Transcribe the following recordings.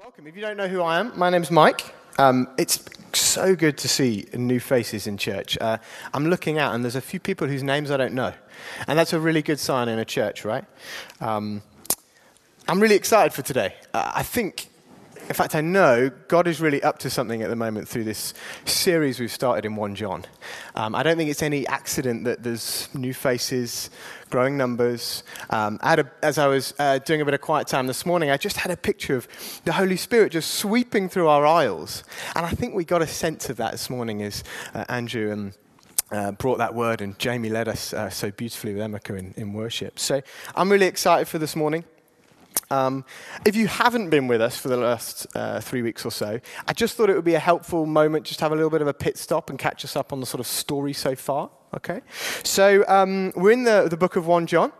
Welcome. If you don't know who I am, my name's Mike. Um, it's so good to see new faces in church. Uh, I'm looking out, and there's a few people whose names I don't know. And that's a really good sign in a church, right? Um, I'm really excited for today. Uh, I think in fact, I know God is really up to something at the moment through this series we've started in 1 John. Um, I don't think it's any accident that there's new faces, growing numbers. Um, as I was uh, doing a bit of quiet time this morning, I just had a picture of the Holy Spirit just sweeping through our aisles. And I think we got a sense of that this morning as uh, Andrew and uh, brought that word, and Jamie led us uh, so beautifully with Emeka in, in worship. So I'm really excited for this morning. Um, if you haven't been with us for the last uh, three weeks or so, I just thought it would be a helpful moment just to have a little bit of a pit stop and catch us up on the sort of story so far. Okay? So um, we're in the, the book of 1 John.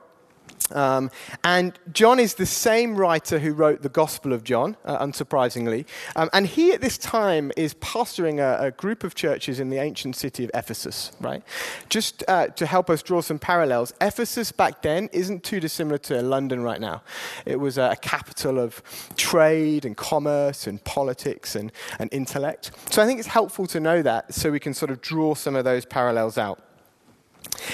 Um, and John is the same writer who wrote the Gospel of John, uh, unsurprisingly. Um, and he, at this time, is pastoring a, a, group of churches in the ancient city of Ephesus, right? Just uh, to help us draw some parallels, Ephesus back then isn't too dissimilar to London right now. It was a, capital of trade and commerce and politics and, and intellect. So I think it's helpful to know that so we can sort of draw some of those parallels out.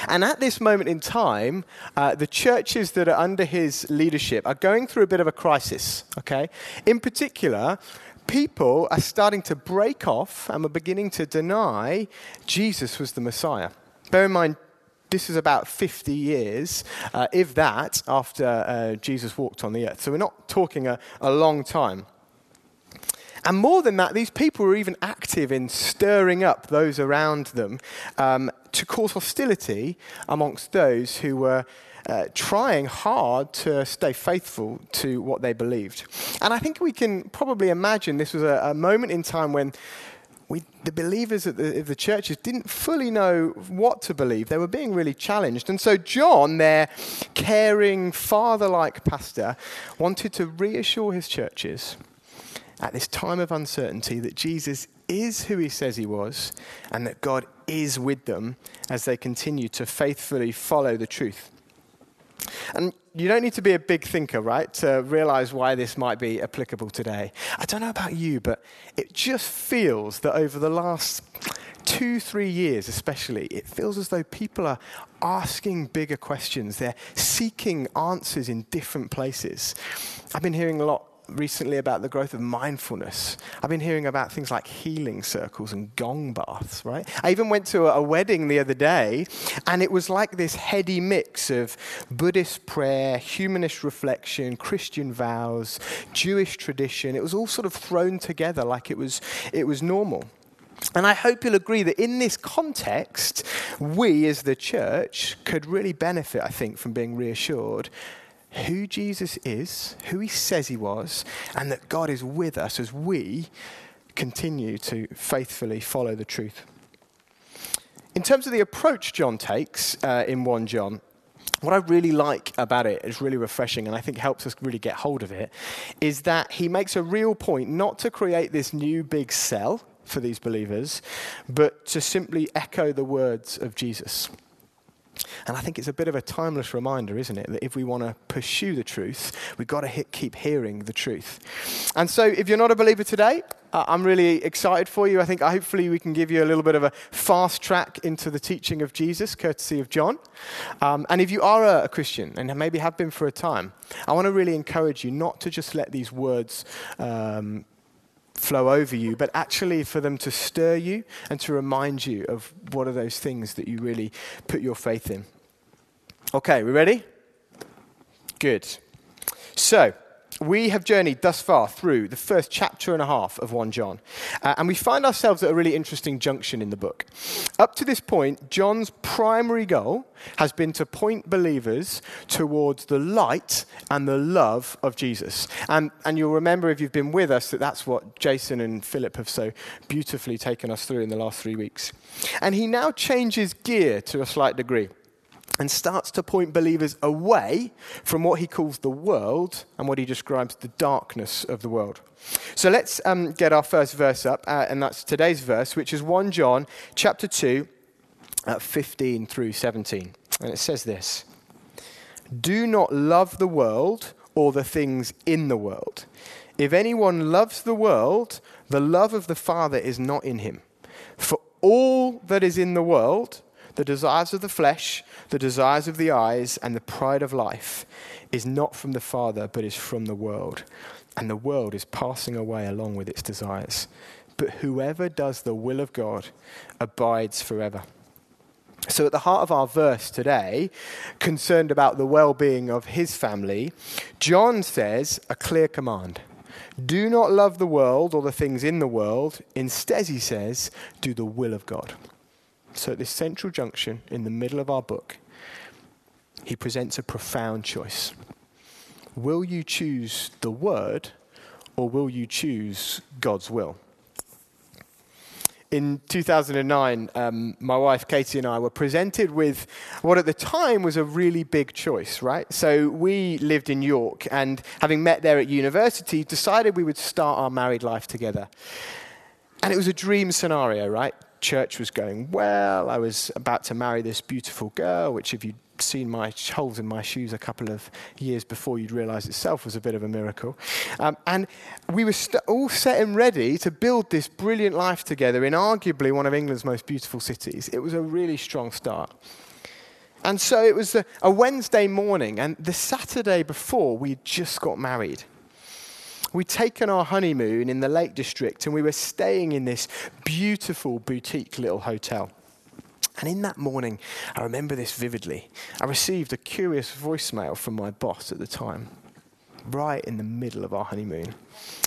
And at this moment in time, uh, the churches that are under his leadership are going through a bit of a crisis, okay? In particular, people are starting to break off and are beginning to deny Jesus was the Messiah. Bear in mind, this is about 50 years, uh, if that, after uh, Jesus walked on the earth. So we're not talking a, a long time. And more than that, these people were even active in stirring up those around them um, to cause hostility amongst those who were uh, trying hard to stay faithful to what they believed. And I think we can probably imagine this was a, a moment in time when we, the believers at the, of the, churches didn't fully know what to believe. They were being really challenged. And so, John, their caring, father like pastor, wanted to reassure his churches at this time of uncertainty that Jesus is who he says he was and that God is with them as they continue to faithfully follow the truth. And you don't need to be a big thinker, right, to realize why this might be applicable today. I don't know about you, but it just feels that over the last two, three years, especially, it feels as though people are asking bigger questions. They're seeking answers in different places. I've been hearing a lot recently about the growth of mindfulness. I've been hearing about things like healing circles and gong baths, right? I even went to a wedding the other day, and it was like this heady mix of Buddhist prayer, humanist reflection, Christian vows, Jewish tradition. It was all sort of thrown together like it was, it was normal. And I hope you'll agree that in this context, we as the church could really benefit, I think, from being reassured who Jesus is, who he says he was, and that God is with us as we continue to faithfully follow the truth. In terms of the approach John takes uh, in 1 John, what I really like about it is really refreshing and I think helps us really get hold of it is that he makes a real point not to create this new big cell for these believers, but to simply echo the words of Jesus. And I think it's a bit of a timeless reminder, isn't it, that if we want to pursue the truth, we've got to hit, keep hearing the truth. And so, if you're not a believer today, uh, I'm really excited for you. I think hopefully we can give you a little bit of a fast track into the teaching of Jesus, courtesy of John. Um, and if you are a, a Christian and maybe have been for a time, I want to really encourage you not to just let these words um, flow over you, but actually for them to stir you and to remind you of what are those things that you really put your faith in. Okay, we ready? Good. So, we have journeyed thus far through the first chapter and a half of 1 John, uh, and we find ourselves at a really interesting junction in the book. Up to this point, John's primary goal has been to point believers towards the light and the love of Jesus. And, and you'll remember if you've been with us that that's what Jason and Philip have so beautifully taken us through in the last three weeks. And he now changes gear to a slight degree and starts to point believers away from what he calls the world and what he describes the darkness of the world. So let's um, get our first verse up, uh, and that's today's verse, which is 1 John chapter 2, uh, 15 through 17. And it says this Do not love the world or the things in the world. If anyone loves the world, the love of the Father is not in him. For all that is in the world, the desires of the flesh, the desires of the eyes, and the pride of life, is not from the Father, but is from the world. And the world is passing away along with its desires. But whoever does the will of God abides forever. So, at the heart of our verse today, concerned about the well being of his family, John says a clear command Do not love the world or the things in the world. Instead, he says, do the will of God. So, at this central junction in the middle of our book, he presents a profound choice. Will you choose the word or will you choose God's will? in 2009, um, my wife Katie and I were presented with what at the time was a really big choice, right? So we lived in York and having met there at university, decided we would start our married life together. And it was a dream scenario, right? Church was going well. I was about to marry this beautiful girl, which, if you'd seen my holes in my shoes a couple of years before you'd realize itself was a bit of a miracle. Um, and we were st- all set and ready to build this brilliant life together in arguably one of England's most beautiful cities. It was a really strong start. And so it was a, a Wednesday morning, and the Saturday before, we'd just got married. We'd taken our honeymoon in the Lake District, and we were staying in this beautiful boutique little hotel. And in that morning, I remember this vividly. I received a curious voicemail from my boss at the time, right in the middle of our honeymoon.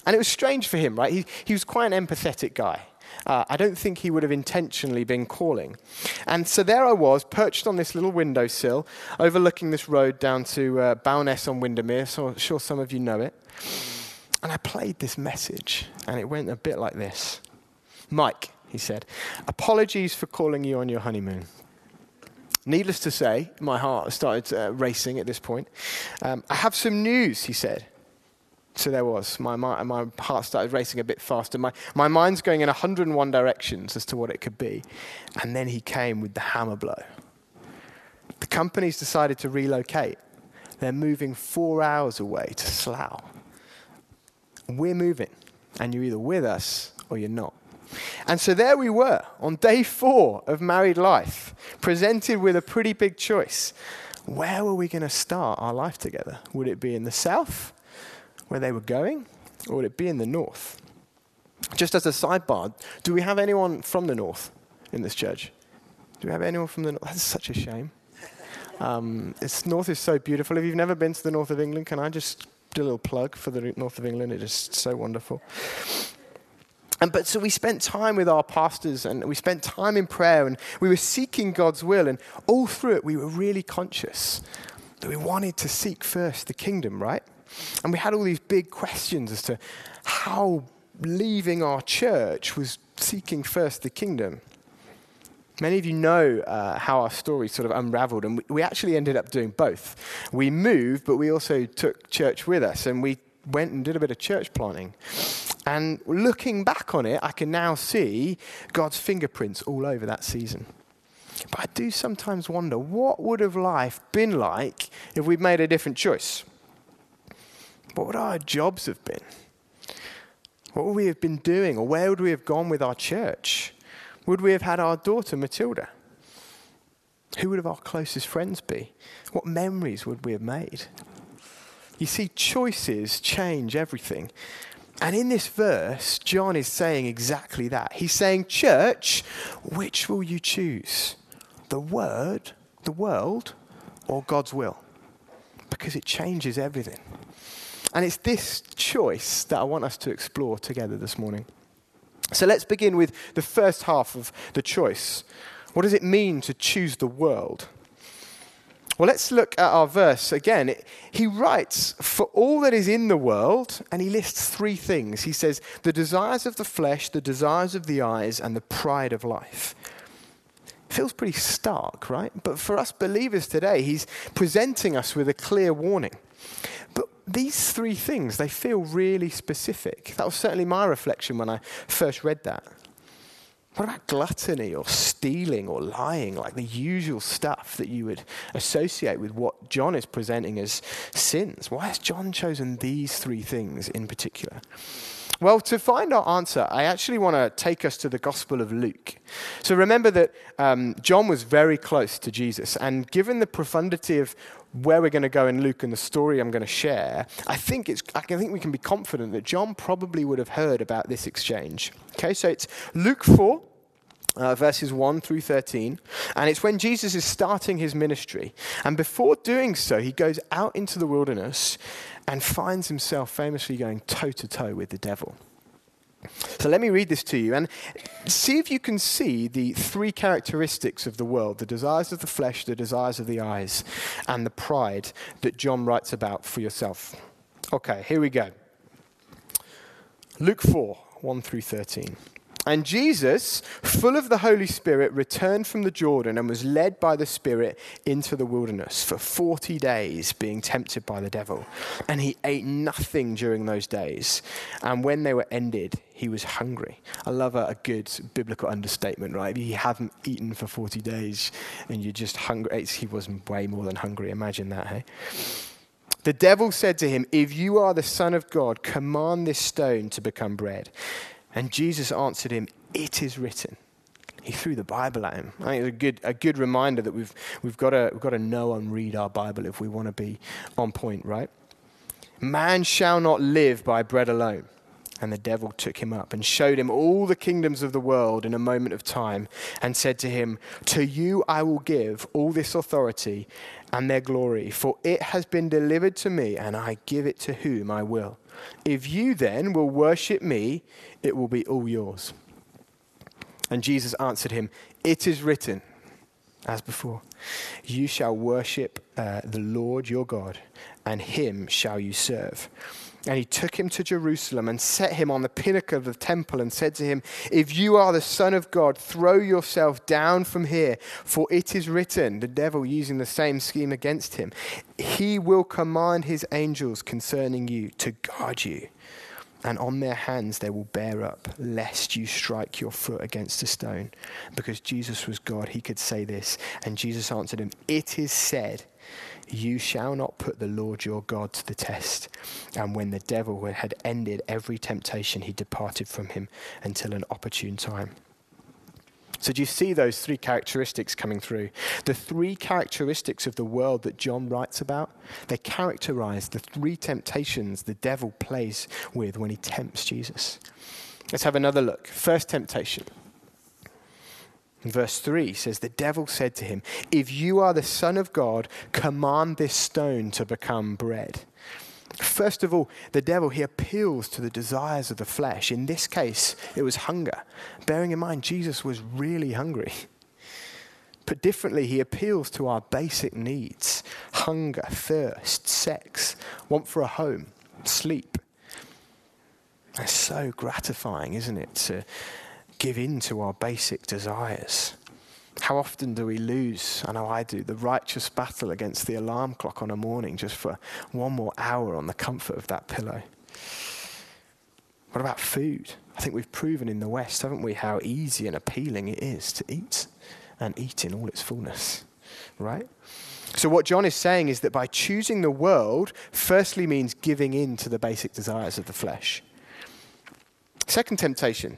And it was strange for him, right? He, he was quite an empathetic guy. Uh, I don't think he would have intentionally been calling. And so there I was, perched on this little windowsill, overlooking this road down to uh, Bowness on Windermere. So I'm sure some of you know it. And I played this message, and it went a bit like this Mike, he said. Apologies for calling you on your honeymoon. Needless to say, my heart started uh, racing at this point. Um, I have some news, he said. So there was. My, my, my heart started racing a bit faster. My, my mind's going in 101 directions as to what it could be. And then he came with the hammer blow. The company's decided to relocate. They're moving four hours away to Slough. We're moving, and you're either with us or you're not. And so there we were on day four of married life, presented with a pretty big choice. Where were we going to start our life together? Would it be in the south, where they were going, or would it be in the north? Just as a sidebar, do we have anyone from the north in this church? Do we have anyone from the north? That's such a shame. Um, north is so beautiful. If you've never been to the north of England, can I just do a little plug for the north of England? It is so wonderful. And but so we spent time with our pastors and we spent time in prayer and we were seeking God's will. And all through it, we were really conscious that we wanted to seek first the kingdom, right? And we had all these big questions as to how leaving our church was seeking first the kingdom. Many of you know uh, how our story sort of unraveled, and we, we actually ended up doing both. We moved, but we also took church with us, and we went and did a bit of church planting. And looking back on it, I can now see God's fingerprints all over that season. But I do sometimes wonder what would have life been like if we'd made a different choice? What would our jobs have been? What would we have been doing? Or where would we have gone with our church? Would we have had our daughter, Matilda? Who would have our closest friends be? What memories would we have made? You see, choices change everything. And in this verse, John is saying exactly that. He's saying, Church, which will you choose? The Word, the world, or God's will? Because it changes everything. And it's this choice that I want us to explore together this morning. So let's begin with the first half of the choice. What does it mean to choose the world? Well, let's look at our verse again. He writes, For all that is in the world, and he lists three things. He says, The desires of the flesh, the desires of the eyes, and the pride of life. Feels pretty stark, right? But for us believers today, he's presenting us with a clear warning. But these three things, they feel really specific. That was certainly my reflection when I first read that. What about gluttony or stealing or lying, like the usual stuff that you would associate with what John is presenting as sins? Why has John chosen these three things in particular? Well, to find our answer, I actually want to take us to the Gospel of Luke. So remember that um, John was very close to Jesus, and given the profundity of where we're going to go in Luke and the story I'm going to share, I think, it's, I think we can be confident that John probably would have heard about this exchange. Okay, so it's Luke 4, uh, verses 1 through 13. And it's when Jesus is starting his ministry. And before doing so, he goes out into the wilderness and finds himself famously going toe to toe with the devil. So let me read this to you and see if you can see the three characteristics of the world the desires of the flesh, the desires of the eyes, and the pride that John writes about for yourself. Okay, here we go. Luke 4 1 through 13. And Jesus, full of the Holy Spirit, returned from the Jordan and was led by the Spirit into the wilderness for 40 days, being tempted by the devil. And he ate nothing during those days. And when they were ended, he was hungry. I love a, a good biblical understatement, right? If you haven't eaten for 40 days and you're just hungry, he was way more than hungry. Imagine that, hey? The devil said to him, If you are the Son of God, command this stone to become bread. And Jesus answered him, It is written. He threw the Bible at him. I think it's a good, a good reminder that we've, we've, got to, we've got to know and read our Bible if we want to be on point, right? Man shall not live by bread alone. And the devil took him up and showed him all the kingdoms of the world in a moment of time and said to him, To you I will give all this authority and their glory, for it has been delivered to me, and I give it to whom I will. If you then will worship me, it will be all yours. And Jesus answered him, It is written, as before, you shall worship uh, the Lord your God, and him shall you serve. And he took him to Jerusalem and set him on the pinnacle of the temple and said to him, If you are the Son of God, throw yourself down from here, for it is written, the devil using the same scheme against him, he will command his angels concerning you to guard you. And on their hands they will bear up, lest you strike your foot against a stone. Because Jesus was God, he could say this. And Jesus answered him, It is said, you shall not put the Lord your God to the test. And when the devil had ended every temptation, he departed from him until an opportune time. So, do you see those three characteristics coming through? The three characteristics of the world that John writes about, they characterize the three temptations the devil plays with when he tempts Jesus. Let's have another look. First temptation verse 3 says, The devil said to him, If you are the Son of God, command this stone to become bread. First of all, the devil, he appeals to the desires of the flesh. In this case, it was hunger. Bearing in mind, Jesus was really hungry. But differently, he appeals to our basic needs hunger, thirst, sex, want for a home, sleep. It's so gratifying, isn't it, to give in to our basic desires. How often do we lose, I know I do, the righteous battle against the alarm clock on a morning just for one more hour on the comfort of that pillow? What about food? I think we've proven in the West, haven't we, how easy and appealing it is to eat and eat in all its fullness, right? So, what John is saying is that by choosing the world, firstly means giving in to the basic desires of the flesh. Second temptation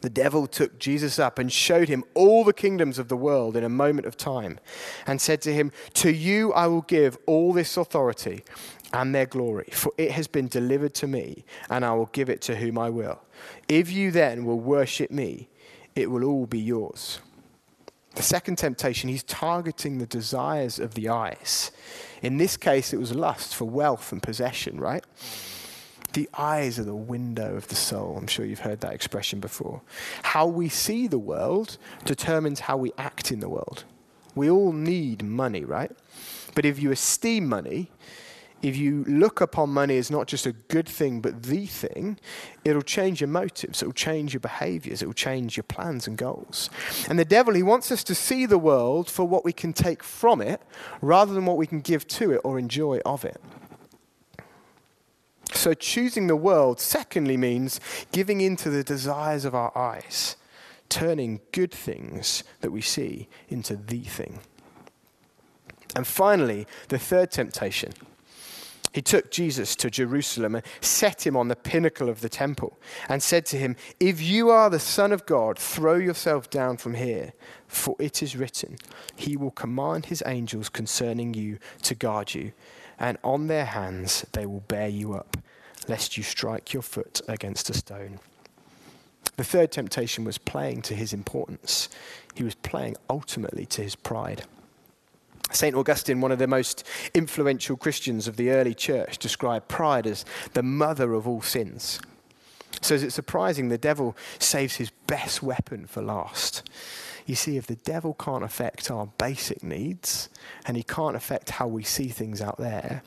the devil took Jesus up and showed him all the kingdoms of the world in a moment of time and said to him, To you I will give all this authority and their glory, for it has been delivered to me, and I will give it to whom I will. If you then will worship me, it will all be yours. The second temptation, he's targeting the desires of the eyes. In this case, it was lust for wealth and possession, right? The eyes are the window of the soul. I'm sure you've heard that expression before. How we see the world determines how we act in the world. We all need money, right? But if you esteem money, if you look upon money as not just a good thing, but the thing, it'll change your motives, it'll change your behaviors, it'll change your plans and goals. And the devil, he wants us to see the world for what we can take from it rather than what we can give to it or enjoy of it. So, choosing the world, secondly, means giving in to the desires of our eyes, turning good things that we see into the thing. And finally, the third temptation. He took Jesus to Jerusalem and set him on the pinnacle of the temple and said to him, If you are the Son of God, throw yourself down from here, for it is written, He will command His angels concerning you to guard you, and on their hands they will bear you up, lest you strike your foot against a stone. The third temptation was playing to his importance, he was playing ultimately to his pride. St. Augustine, one of the most influential Christians of the early church, described pride as the mother of all sins. So, is it surprising the devil saves his best weapon for last? You see, if the devil can't affect our basic needs and he can't affect how we see things out there,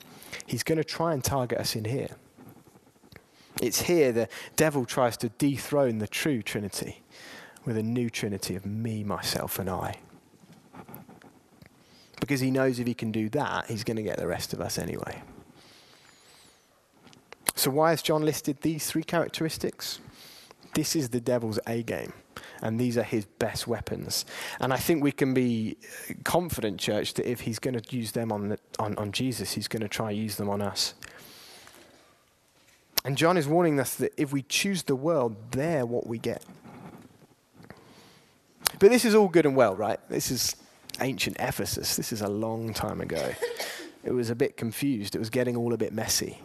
he's going to try and target us in here. It's here the devil tries to dethrone the true Trinity with a new Trinity of me, myself, and I because he knows if he can do that, he's going to get the rest of us anyway. So, why has John listed these three characteristics? This is the devil's A game, and these are his best weapons. And I think we can be confident, church, that if he's going to use them on, the, on, on Jesus, he's going to try use them on us. And John is warning us that if we choose the world, they're what we get. But this is all good and well, right? This is ancient Ephesus. This is a long time ago. it was a bit confused, it was getting all a bit messy.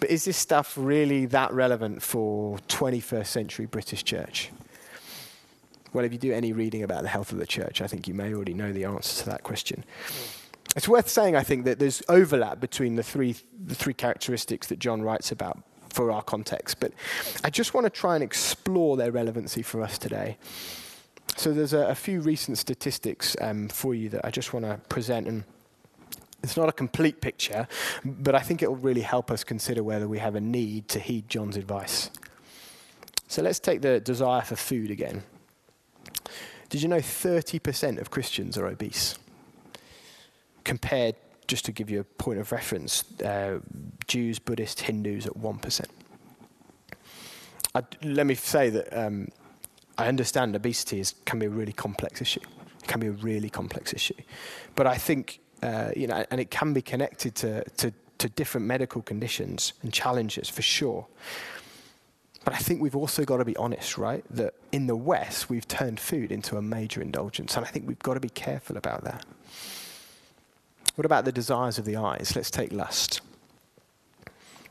But is this stuff really that relevant for 21st century British church? Well, if you do any reading about the health of the church, I think you may already know the answer to that question. It's worth saying, I think, that there's overlap between the three, the three characteristics that John writes about for our context, but I just want to try and explore their relevancy for us today. So there's a, a few recent statistics um, for you that I just want to present, and it's not a complete picture, but I think it will really help us consider whether we have a need to heed John's advice. So let's take the desire for food again. Did you know 30% of Christians are obese? Compared, just to give you a point of reference, uh, Jews, Buddhists, Hindus at 1%. I'd, let me say that um, I understand obesity is, can be a really complex issue. It can be a really complex issue. But I think, uh, you know, and it can be connected to, to, to different medical conditions and challenges for sure. But I think we've also got to be honest, right? That in the West, we've turned food into a major indulgence. And I think we've got to be careful about that. What about the desires of the eyes? Let's take lust.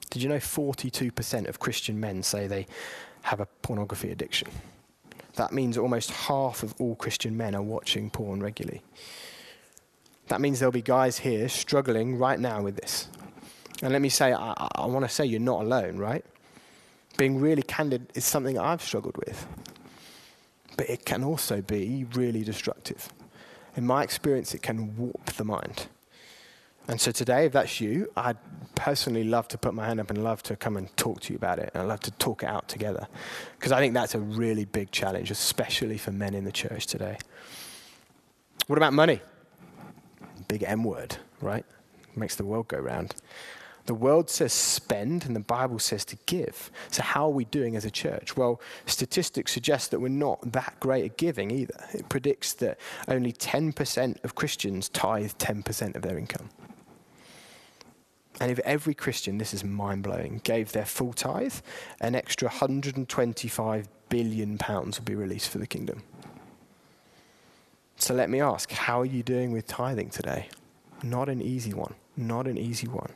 Did you know 42% of Christian men say they have a pornography addiction? that means almost half of all Christian men are watching porn regularly. That means there'll be guys here struggling right now with this. And let me say, I, I want to say you're not alone, right? Being really candid is something I've struggled with. But it can also be really destructive. In my experience, it can warp the mind. And so today, if that's you, I'd personally love to put my hand up and love to come and talk to you about it. And I'd love to talk it out together. Because I think that's a really big challenge, especially for men in the church today. What about money? Big M word, right? Makes the world go round. The world says spend, and the Bible says to give. So, how are we doing as a church? Well, statistics suggest that we're not that great at giving either. It predicts that only 10% of Christians tithe 10% of their income. And if every Christian, this is mind blowing, gave their full tithe, an extra 125 billion pounds would be released for the kingdom. So let me ask, how are you doing with tithing today? Not an easy one. Not an easy one.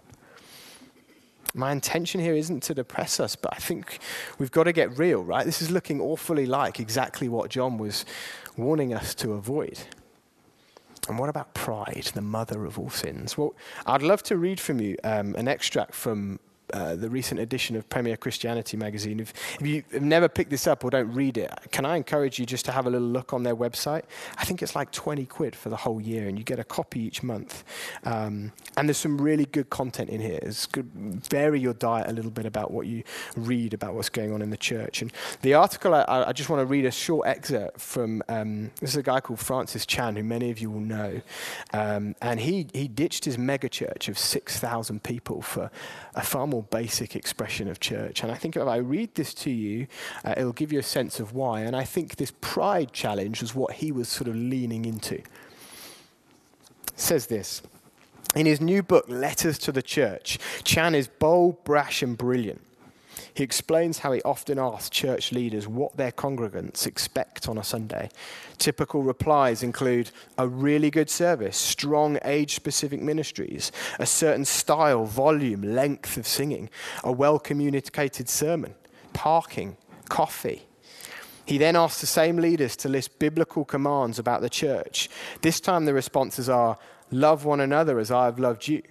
My intention here isn't to depress us, but I think we've got to get real, right? This is looking awfully like exactly what John was warning us to avoid. And what about pride, the mother of all sins? Well, I'd love to read from you um, an extract from uh, the recent edition of Premier Christianity magazine. If, if you have never picked this up or don't read it, can I encourage you just to have a little look on their website? I think it's like 20 quid for the whole year, and you get a copy each month. Um, and there's some really good content in here. It's good, vary your diet a little bit about what you read about what's going on in the church. And the article, I, I just want to read a short excerpt from um, this is a guy called Francis Chan, who many of you will know. Um, and he, he ditched his megachurch of 6,000 people for a far more basic expression of church. And I think if I read this to you, uh, it'll give you a sense of why. And I think this pride challenge was what he was sort of leaning into. It says this. In his new book, Letters to the Church, Chan is bold, brash, and brilliant. He explains how he often asks church leaders what their congregants expect on a Sunday. Typical replies include a really good service, strong age specific ministries, a certain style, volume, length of singing, a well communicated sermon, parking, coffee. He then asks the same leaders to list biblical commands about the church. This time the responses are love one another as I have loved you,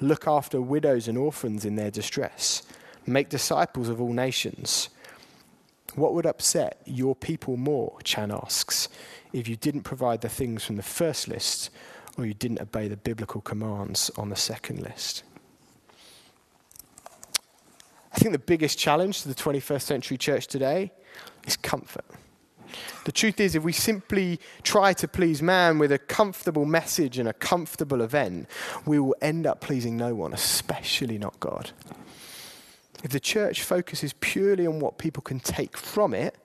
look after widows and orphans in their distress Make disciples of all nations. What would upset your people more, Chan asks, if you didn't provide the things from the first list or you didn't obey the biblical commands on the second list? I think the biggest challenge to the 21st century church today is comfort. The truth is, if we simply try to please man with a comfortable message and a comfortable event, we will end up pleasing no one, especially not God. If the church focuses purely on what people can take from it,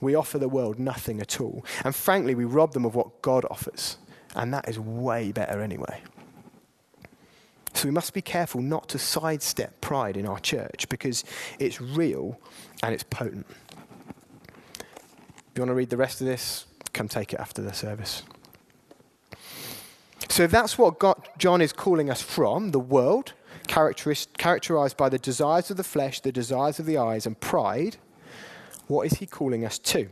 we offer the world nothing at all. And frankly, we rob them of what God offers. And that is way better anyway. So we must be careful not to sidestep pride in our church because it's real and it's potent. If you want to read the rest of this, come take it after the service. So if that's what God, John is calling us from, the world, characterized by the desires of the flesh, the desires of the eyes, and pride, what is he calling us to?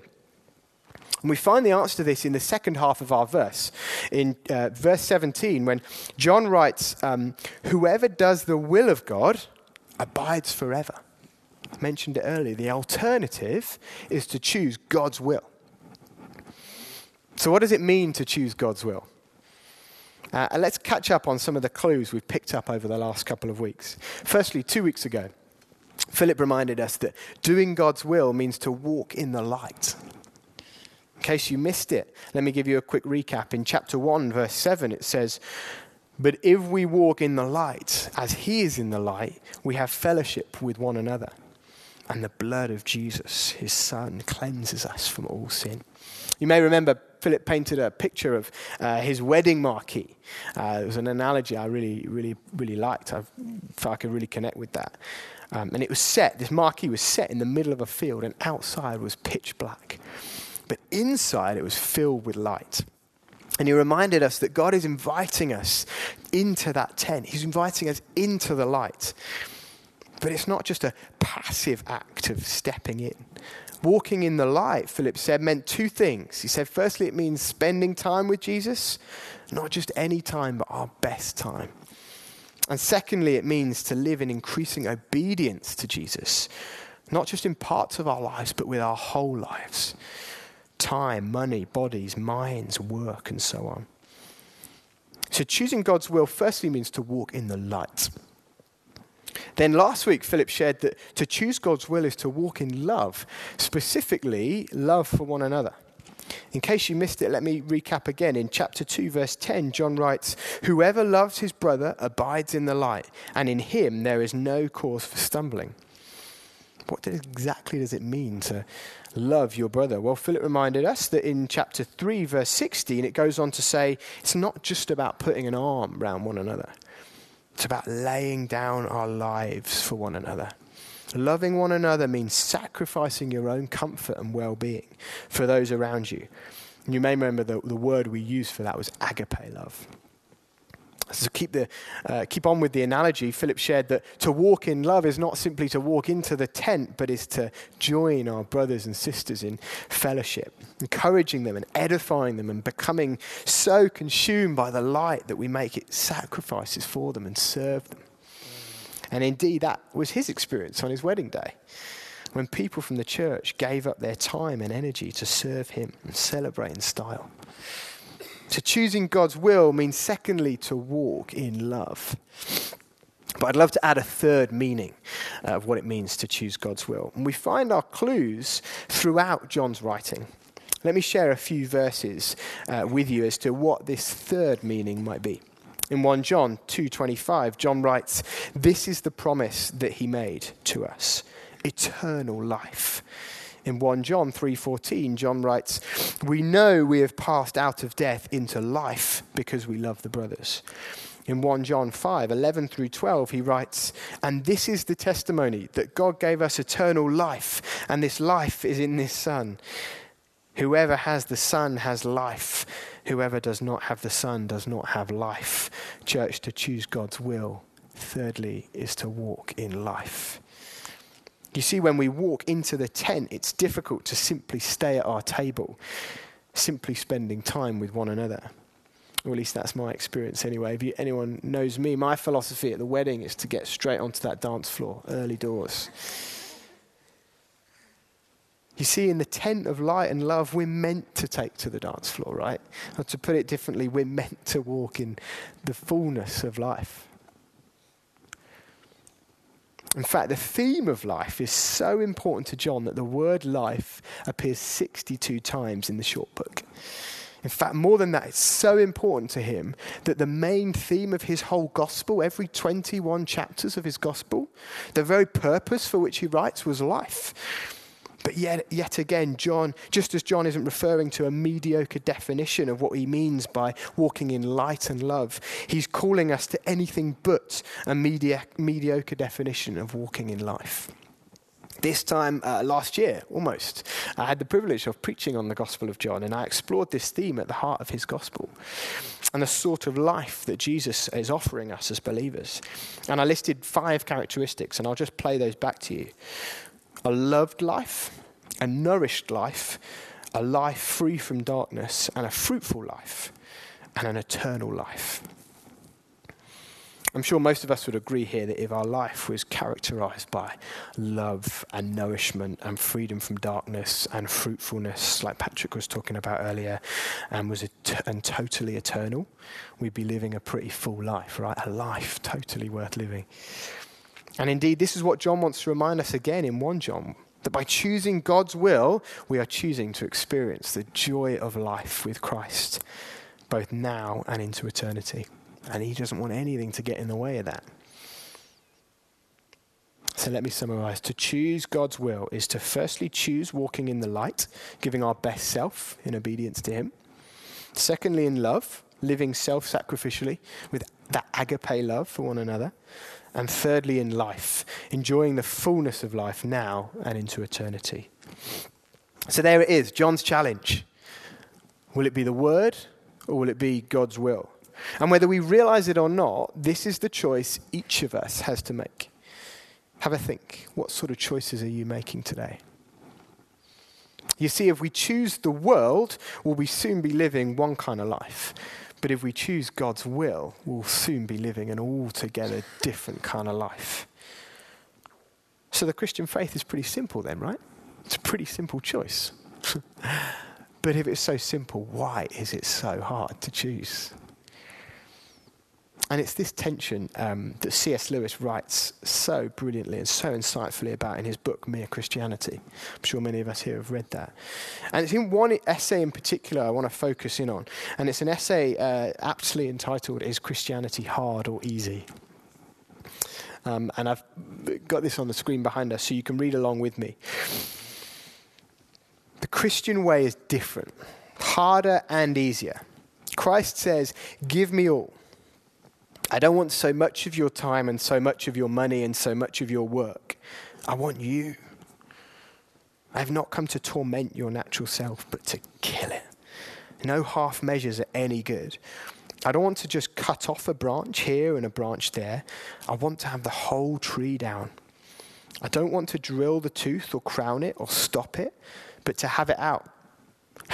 And we find the answer to this in the second half of our verse, in uh, verse 17, when John writes, um, Whoever does the will of God abides forever. I mentioned it earlier. The alternative is to choose God's will. So, what does it mean to choose God's will? Uh, and let's catch up on some of the clues we've picked up over the last couple of weeks. Firstly, two weeks ago, Philip reminded us that doing God's will means to walk in the light. In case you missed it, let me give you a quick recap. In chapter 1, verse 7, it says, But if we walk in the light, as he is in the light, we have fellowship with one another. And the blood of Jesus, his son, cleanses us from all sin. You may remember Philip painted a picture of uh, his wedding marquee. Uh, it was an analogy I really, really, really liked. I felt I could really connect with that. Um, and it was set, this marquee was set in the middle of a field, and outside was pitch black. But inside it was filled with light. And he reminded us that God is inviting us into that tent, He's inviting us into the light. But it's not just a passive act of stepping in. Walking in the light, Philip said, meant two things. He said, firstly, it means spending time with Jesus, not just any time, but our best time. And secondly, it means to live in increasing obedience to Jesus, not just in parts of our lives, but with our whole lives time, money, bodies, minds, work, and so on. So, choosing God's will firstly means to walk in the light. Then last week, Philip shared that to choose God's will is to walk in love, specifically love for one another. In case you missed it, let me recap again. In chapter 2, verse 10, John writes, Whoever loves his brother abides in the light, and in him there is no cause for stumbling. What exactly does it mean to love your brother? Well, Philip reminded us that in chapter 3, verse 16, it goes on to say, It's not just about putting an arm around one another. It's about laying down our lives for one another. Loving one another means sacrificing your own comfort and well being for those around you. And you may remember the, the word we used for that was agape love. So keep, the, uh, keep on with the analogy, Philip shared that to walk in love is not simply to walk into the tent, but is to join our brothers and sisters in fellowship, encouraging them and edifying them and becoming so consumed by the light that we make it sacrifices for them and serve them. And indeed, that was his experience on his wedding day when people from the church gave up their time and energy to serve him and celebrate in style. To choosing God's will means, secondly, to walk in love. But I'd love to add a third meaning uh, of what it means to choose God's will. And we find our clues throughout John's writing. Let me share a few verses uh, with you as to what this third meaning might be. In 1 John 2:25, John writes, "This is the promise that he made to us, eternal life." In 1 John 3:14, John writes, "We know we have passed out of death into life because we love the brothers." In 1 John 5, 11 through 12, he writes, And this is the testimony that God gave us eternal life, and this life is in this Son. Whoever has the Son has life. Whoever does not have the Son does not have life. Church, to choose God's will, thirdly, is to walk in life. You see, when we walk into the tent, it's difficult to simply stay at our table, simply spending time with one another. Or at least that's my experience anyway. If you, anyone knows me, my philosophy at the wedding is to get straight onto that dance floor, early doors. You see, in the tent of light and love, we're meant to take to the dance floor, right? Or to put it differently, we're meant to walk in the fullness of life. In fact, the theme of life is so important to John that the word life appears 62 times in the short book. In fact, more than that, it's so important to him that the main theme of his whole gospel, every 21 chapters of his gospel, the very purpose for which he writes was life. But yet, yet again, John, just as John isn't referring to a mediocre definition of what he means by walking in light and love, he's calling us to anything but a mediocre definition of walking in life. This time uh, last year, almost, I had the privilege of preaching on the Gospel of John, and I explored this theme at the heart of his Gospel and the sort of life that Jesus is offering us as believers. And I listed five characteristics, and I'll just play those back to you a loved life, a nourished life, a life free from darkness, and a fruitful life, and an eternal life. I'm sure most of us would agree here that if our life was characterized by love and nourishment and freedom from darkness and fruitfulness, like Patrick was talking about earlier, and was et- and totally eternal, we'd be living a pretty full life, right? A life totally worth living. And indeed, this is what John wants to remind us again in 1 John that by choosing God's will, we are choosing to experience the joy of life with Christ, both now and into eternity. And He doesn't want anything to get in the way of that. So let me summarize. To choose God's will is to firstly choose walking in the light, giving our best self in obedience to Him. Secondly, in love, living self sacrificially with that agape love for one another. And thirdly, in life, enjoying the fullness of life now and into eternity. So there it is, John's challenge. Will it be the word or will it be God's will? And whether we realize it or not, this is the choice each of us has to make. Have a think. What sort of choices are you making today? You see, if we choose the world, will we soon be living one kind of life? But if we choose God's will, we'll soon be living an altogether different kind of life. So the Christian faith is pretty simple, then, right? It's a pretty simple choice. but if it's so simple, why is it so hard to choose? And it's this tension um, that C.S. Lewis writes so brilliantly and so insightfully about in his book, Mere Christianity. I'm sure many of us here have read that. And it's in one essay in particular I want to focus in on. And it's an essay uh, aptly entitled, Is Christianity Hard or Easy? Um, and I've got this on the screen behind us so you can read along with me. The Christian way is different, harder and easier. Christ says, Give me all. I don't want so much of your time and so much of your money and so much of your work. I want you. I have not come to torment your natural self, but to kill it. No half measures are any good. I don't want to just cut off a branch here and a branch there. I want to have the whole tree down. I don't want to drill the tooth or crown it or stop it, but to have it out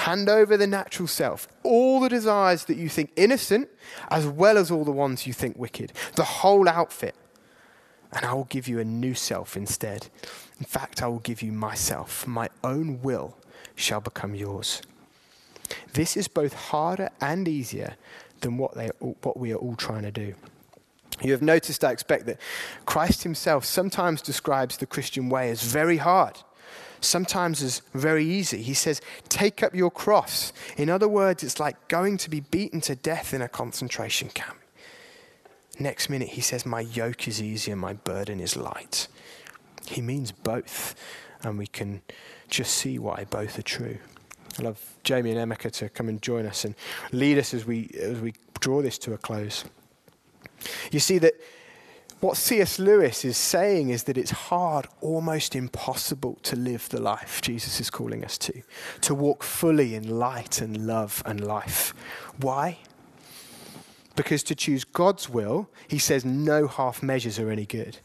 Hand over the natural self, all the desires that you think innocent, as well as all the ones you think wicked, the whole outfit. And I will give you a new self instead. In fact, I will give you myself. My own will shall become yours. This is both harder and easier than what, they, what we are all trying to do. You have noticed, I expect, that Christ himself sometimes describes the Christian way as very hard sometimes is very easy. He says, Take up your cross. In other words, it's like going to be beaten to death in a concentration camp. Next minute, he says, My yoke is easy and my burden is light. He means both, and we can just see why both are true. I love Jamie and Emeka to come and join us and lead us as we, as we draw this to a close. You see that what C.S. Lewis is saying is that it's hard, almost impossible to live the life Jesus is calling us to, to walk fully in light and love and life. Why? Because to choose God's will, he says no half measures are any good.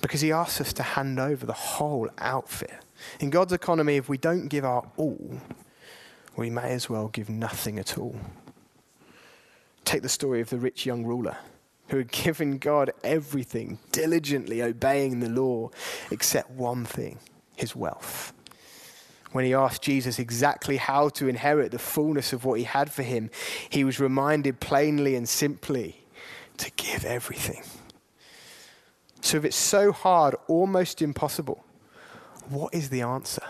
Because he asks us to hand over the whole outfit. In God's economy, if we don't give our all, we may as well give nothing at all. Take the story of the rich young ruler who had given God everything, diligently obeying the law, except one thing his wealth. When he asked Jesus exactly how to inherit the fullness of what he had for him, he was reminded plainly and simply to give everything. So, if it's so hard, almost impossible, what is the answer?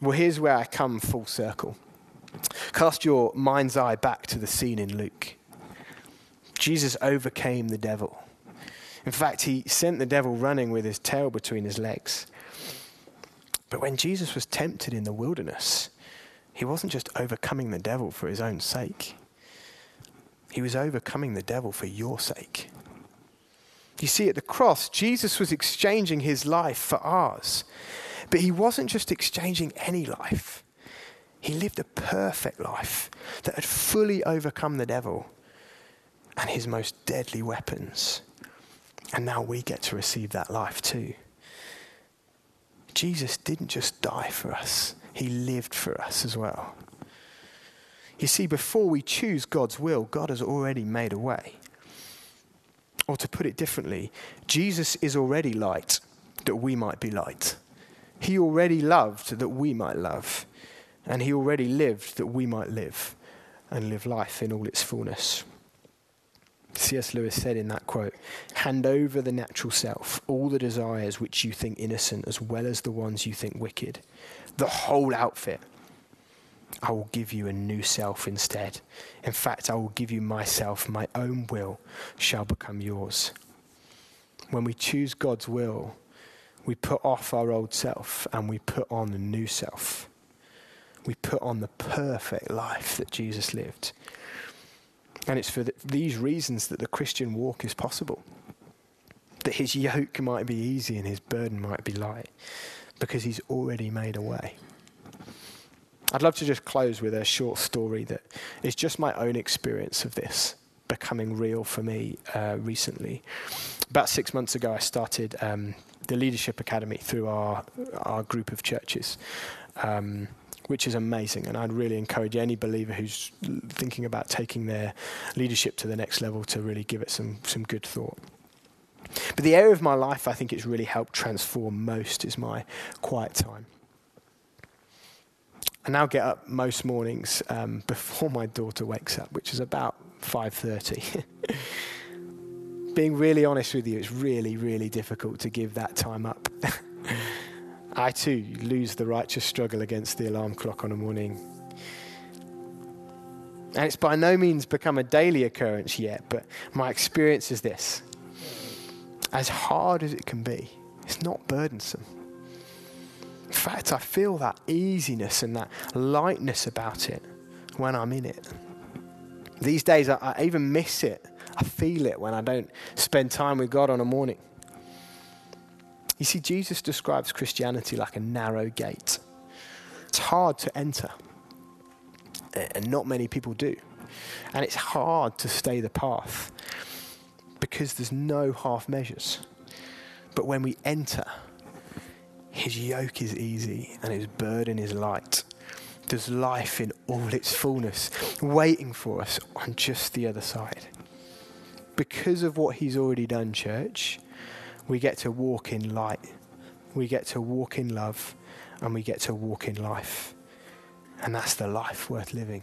Well, here's where I come full circle. Cast your mind's eye back to the scene in Luke. Jesus overcame the devil. In fact, he sent the devil running with his tail between his legs. But when Jesus was tempted in the wilderness, he wasn't just overcoming the devil for his own sake, he was overcoming the devil for your sake. You see, at the cross, Jesus was exchanging his life for ours. But he wasn't just exchanging any life, he lived a perfect life that had fully overcome the devil and his most deadly weapons. And now we get to receive that life too. Jesus didn't just die for us, he lived for us as well. You see, before we choose God's will, God has already made a way. Or to put it differently, Jesus is already light that we might be light. He already loved that we might love. And he already lived that we might live and live life in all its fullness. C.S. Lewis said in that quote Hand over the natural self, all the desires which you think innocent, as well as the ones you think wicked, the whole outfit. I will give you a new self instead. In fact, I will give you myself, my own will shall become yours. When we choose God's will, we put off our old self and we put on the new self. We put on the perfect life that Jesus lived. And it's for the, these reasons that the Christian walk is possible. That his yoke might be easy and his burden might be light, because he's already made a way. I'd love to just close with a short story that is just my own experience of this becoming real for me uh, recently. About six months ago, I started um, the Leadership Academy through our, our group of churches. Um, which is amazing. And I'd really encourage any believer who's thinking about taking their leadership to the next level to really give it some, some good thought. But the area of my life I think it's really helped transform most is my quiet time. I now get up most mornings um, before my daughter wakes up, which is about 5:30. Being really honest with you, it's really, really difficult to give that time up. I too lose the righteous struggle against the alarm clock on a morning. And it's by no means become a daily occurrence yet, but my experience is this. As hard as it can be, it's not burdensome. In fact, I feel that easiness and that lightness about it when I'm in it. These days, I, I even miss it. I feel it when I don't spend time with God on a morning. You see, Jesus describes Christianity like a narrow gate. It's hard to enter, and not many people do. And it's hard to stay the path because there's no half measures. But when we enter, his yoke is easy and his burden is light. There's life in all its fullness waiting for us on just the other side. Because of what he's already done, church, we get to walk in light, we get to walk in love, and we get to walk in life. And that's the life worth living.